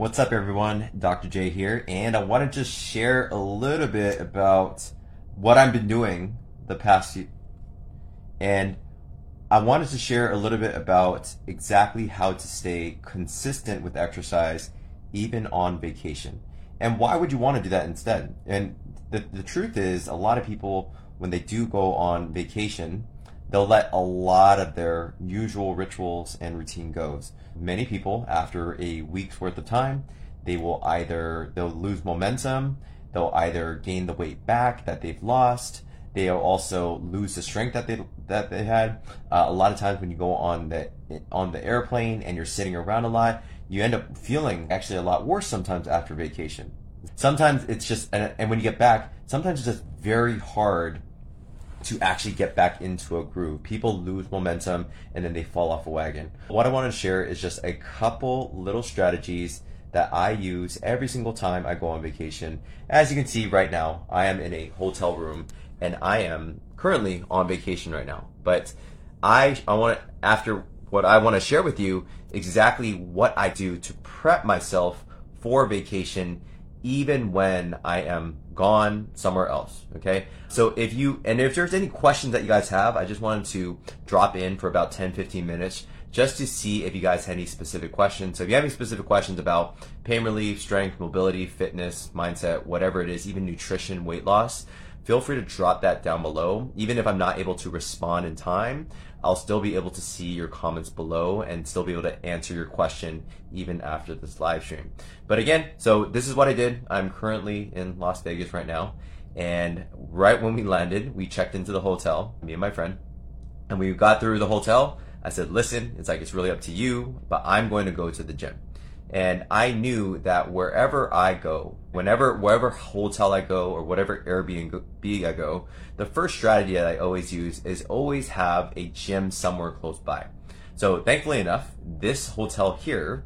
What's up, everyone? Dr. J here, and I want to just share a little bit about what I've been doing the past few, and I wanted to share a little bit about exactly how to stay consistent with exercise even on vacation. And why would you want to do that instead? And the, the truth is, a lot of people, when they do go on vacation, they'll let a lot of their usual rituals and routine goes. Many people, after a week's worth of time, they will either they'll lose momentum, they'll either gain the weight back that they've lost, they'll also lose the strength that they that they had. Uh, a lot of times when you go on the on the airplane and you're sitting around a lot, you end up feeling actually a lot worse sometimes after vacation. Sometimes it's just and, and when you get back, sometimes it's just very hard to actually get back into a groove. People lose momentum and then they fall off a wagon. What I want to share is just a couple little strategies that I use every single time I go on vacation. As you can see right now, I am in a hotel room and I am currently on vacation right now. But I I want to after what I want to share with you exactly what I do to prep myself for vacation even when I am gone somewhere else. Okay. So if you, and if there's any questions that you guys have, I just wanted to drop in for about 10, 15 minutes just to see if you guys had any specific questions. So if you have any specific questions about pain relief, strength, mobility, fitness, mindset, whatever it is, even nutrition, weight loss, feel free to drop that down below. Even if I'm not able to respond in time, I'll still be able to see your comments below and still be able to answer your question even after this live stream. But again, so this is what I did. I'm currently in Las Vegas right now. And right when we landed, we checked into the hotel, me and my friend, and we got through the hotel. I said, listen, it's like, it's really up to you, but I'm going to go to the gym. And I knew that wherever I go, whenever, wherever hotel I go or whatever Airbnb I go, the first strategy that I always use is always have a gym somewhere close by. So thankfully enough, this hotel here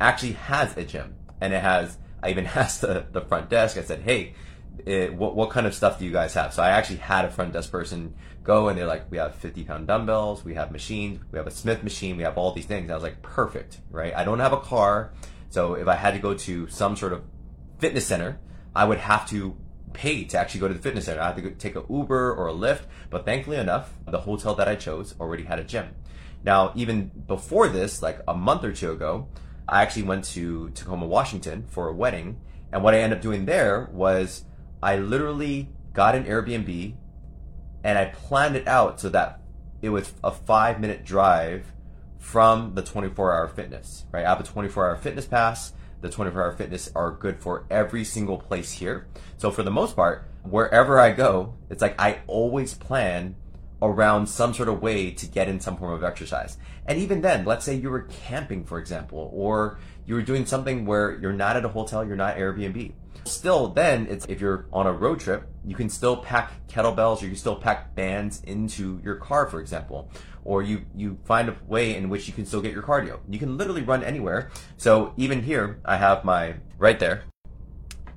actually has a gym and it has, I even asked the, the front desk, I said, hey, it, what, what kind of stuff do you guys have? So I actually had a front desk person go and they're like, we have 50 pound dumbbells, we have machines, we have a Smith machine, we have all these things. I was like, perfect, right? I don't have a car. So if I had to go to some sort of fitness center, I would have to pay to actually go to the fitness center. I had to take a Uber or a Lyft, but thankfully enough, the hotel that I chose already had a gym. Now, even before this, like a month or two ago, I actually went to Tacoma, Washington for a wedding. And what I ended up doing there was I literally got an Airbnb and I planned it out so that it was a five minute drive from the 24 hour fitness, right? I have a 24 hour fitness pass. The 24 hour fitness are good for every single place here. So for the most part, wherever I go, it's like I always plan around some sort of way to get in some form of exercise. And even then, let's say you were camping, for example, or you were doing something where you're not at a hotel, you're not Airbnb. Still, then it's if you're on a road trip, you can still pack kettlebells or you can still pack bands into your car, for example. Or you, you find a way in which you can still get your cardio. You can literally run anywhere. So even here, I have my, right there,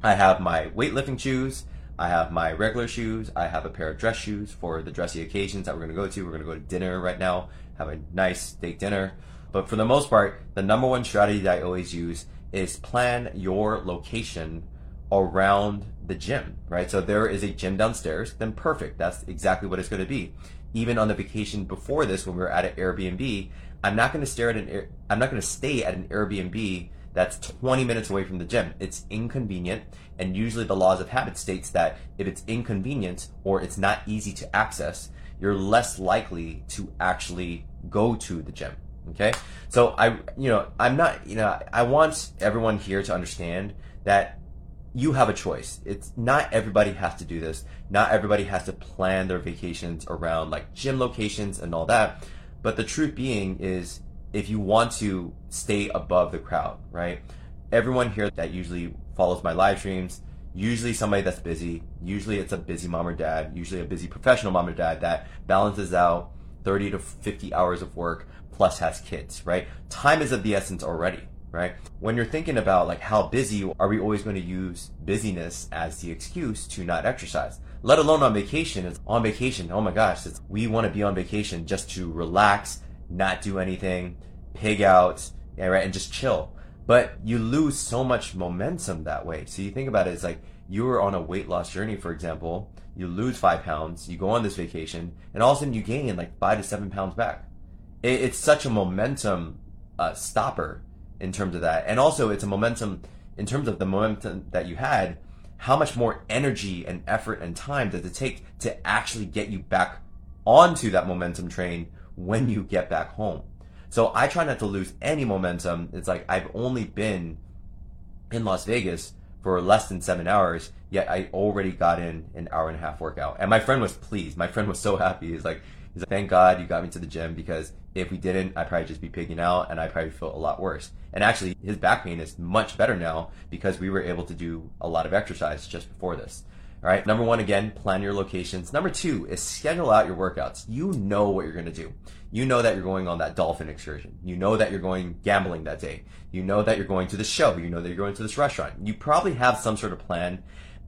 I have my weightlifting shoes. I have my regular shoes. I have a pair of dress shoes for the dressy occasions that we're going to go to. We're going to go to dinner right now, have a nice steak dinner. But for the most part, the number one strategy that I always use is plan your location around the gym, right? So there is a gym downstairs, then perfect. That's exactly what it's going to be. Even on the vacation before this, when we were at an Airbnb, I'm not going to stare at an, I'm not going to stay at an Airbnb that's 20 minutes away from the gym. It's inconvenient. And usually the laws of habit states that if it's inconvenient or it's not easy to access, you're less likely to actually go to the gym. Okay. So I, you know, I'm not, you know, I want everyone here to understand that you have a choice. It's not everybody has to do this. Not everybody has to plan their vacations around like gym locations and all that. But the truth being is if you want to stay above the crowd, right? Everyone here that usually follows my live streams, usually somebody that's busy, usually it's a busy mom or dad, usually a busy professional mom or dad that balances out 30 to 50 hours of work plus has kids, right? Time is of the essence already right? When you're thinking about like how busy are we always going to use busyness as the excuse to not exercise? Let alone on vacation. It's on vacation. Oh my gosh, we want to be on vacation just to relax, not do anything, pig out, right, and just chill. But you lose so much momentum that way. So you think about it, it's like you were on a weight loss journey, for example, you lose five pounds, you go on this vacation, and all of a sudden you gain like five to seven pounds back. It, it's such a momentum uh, stopper in terms of that. And also, it's a momentum in terms of the momentum that you had. How much more energy and effort and time does it take to actually get you back onto that momentum train when you get back home? So I try not to lose any momentum. It's like I've only been in Las Vegas for less than seven hours, yet I already got in an hour and a half workout. And my friend was pleased. My friend was so happy. He's like, he's like, thank God you got me to the gym because if we didn't, I'd probably just be pigging out and I'd probably feel a lot worse. And actually, his back pain is much better now because we were able to do a lot of exercise just before this. All right. Number one, again, plan your locations. Number two is schedule out your workouts. You know what you're going to do. You know that you're going on that dolphin excursion. You know that you're going gambling that day. You know that you're going to the show. You know that you're going to this restaurant. You probably have some sort of plan.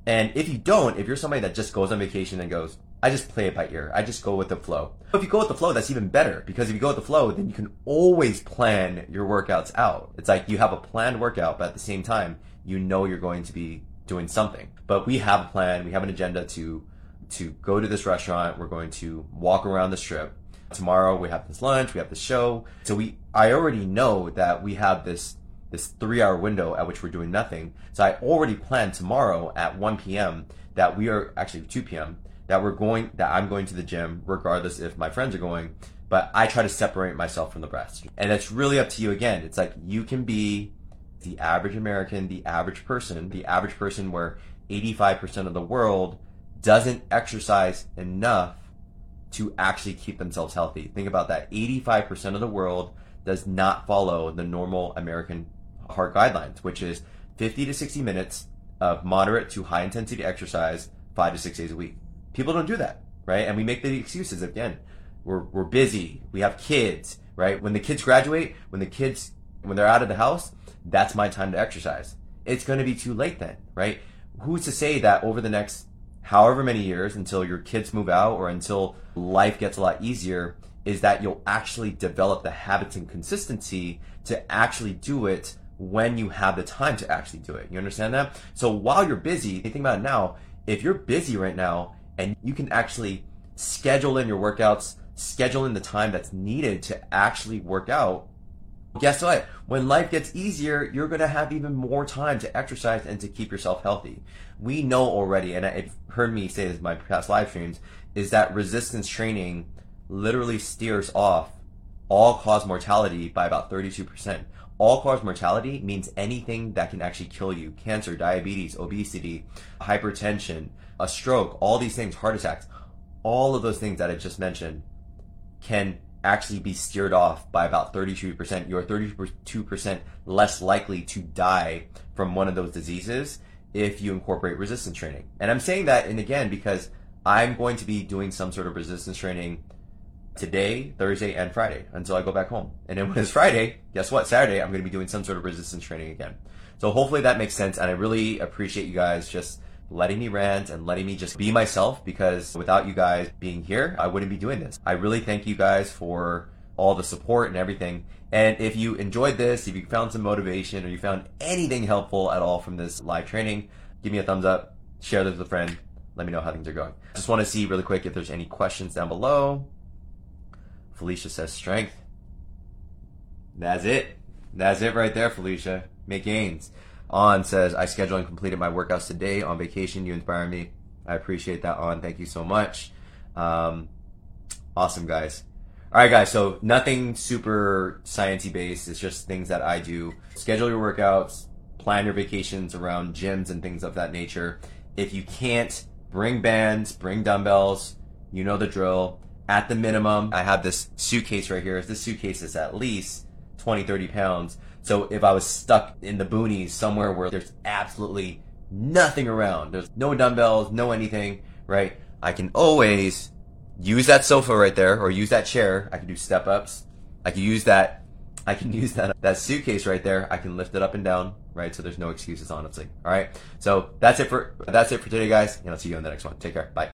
And if you don't, if you're somebody that just goes on vacation and goes, I just play it by ear. I just go with the flow. If you go with the flow, that's even better because if you go with the flow, then you can always plan your workouts out. It's like you have a planned workout, but at the same time, you know you're going to be doing something. But we have a plan. We have an agenda to to go to this restaurant. We're going to walk around the strip. Tomorrow we have this lunch. We have this show. So we I already know that we have this this three hour window at which we're doing nothing. So I already planned tomorrow at 1 p.m. that we are actually 2 p.m. that we're going that I'm going to the gym regardless if my friends are going. But I try to separate myself from the rest. And it's really up to you again. It's like you can be the average American, the average person, the average person where 85% of the world doesn't exercise enough to actually keep themselves healthy. Think about that. 85% of the world does not follow the normal American heart guidelines, which is 50 to 60 minutes of moderate to high intensity exercise five to six days a week. People don't do that, right? And we make the excuses again. We're, we're busy. We have kids, right? When the kids graduate, when the kids, when they're out of the house, that's my time to exercise. It's going to be too late then, right? Who's to say that over the next however many years until your kids move out or until life gets a lot easier is that you'll actually develop the habits and consistency to actually do it when you have the time to actually do it. You understand that? So while you're busy, think about it now, if you're busy right now and you can actually schedule in your workouts, schedule in the time that's needed to actually work out, guess what? When life gets easier, you're going to have even more time to exercise and to keep yourself healthy. We know already, and I've heard me say this in my past live streams, is that resistance training literally steers off all cause mortality by about 32%. All cause mortality means anything that can actually kill you cancer, diabetes, obesity, hypertension, a stroke, all these things, heart attacks, all of those things that I just mentioned can actually be steered off by about 32%. You're 32% less likely to die from one of those diseases if you incorporate resistance training. And I'm saying that, and again, because I'm going to be doing some sort of resistance training today, Thursday, and Friday until I go back home. And then when it's Friday, guess what? Saturday, I'm going to be doing some sort of resistance training again. So hopefully that makes sense. And I really appreciate you guys just letting me rant and letting me just be myself because without you guys being here, I wouldn't be doing this. I really thank you guys for all the support and everything. And if you enjoyed this, if you found some motivation or you found anything helpful at all from this live training, give me a thumbs up, share this with a friend, let me know how things are going. Just want to see really quick if there's any questions down below. Felicia says strength. That's it. That's it right there, Felicia. Make gains. On says, I scheduled and completed my workouts today on vacation. You inspire me. I appreciate that, On. Thank you so much. Um, awesome, guys. All right, guys. So nothing super sciencey based. It's just things that I do. Schedule your workouts, plan your vacations around gyms and things of that nature. If you can't, bring bands, bring dumbbells. You know the drill. At the minimum, I have this suitcase right here. This suitcase is at least 20, 30 pounds. So if I was stuck in the boonies somewhere where there's absolutely nothing around, there's no dumbbells, no anything, right? I can always use that sofa right there or use that chair. I can do step ups. I can use that. I can use that, that suitcase right there. I can lift it up and down, right? So there's no excuses, honestly. All right. So that's it for, that's it for today, guys. And I'll see you in the next one. Take care. Bye.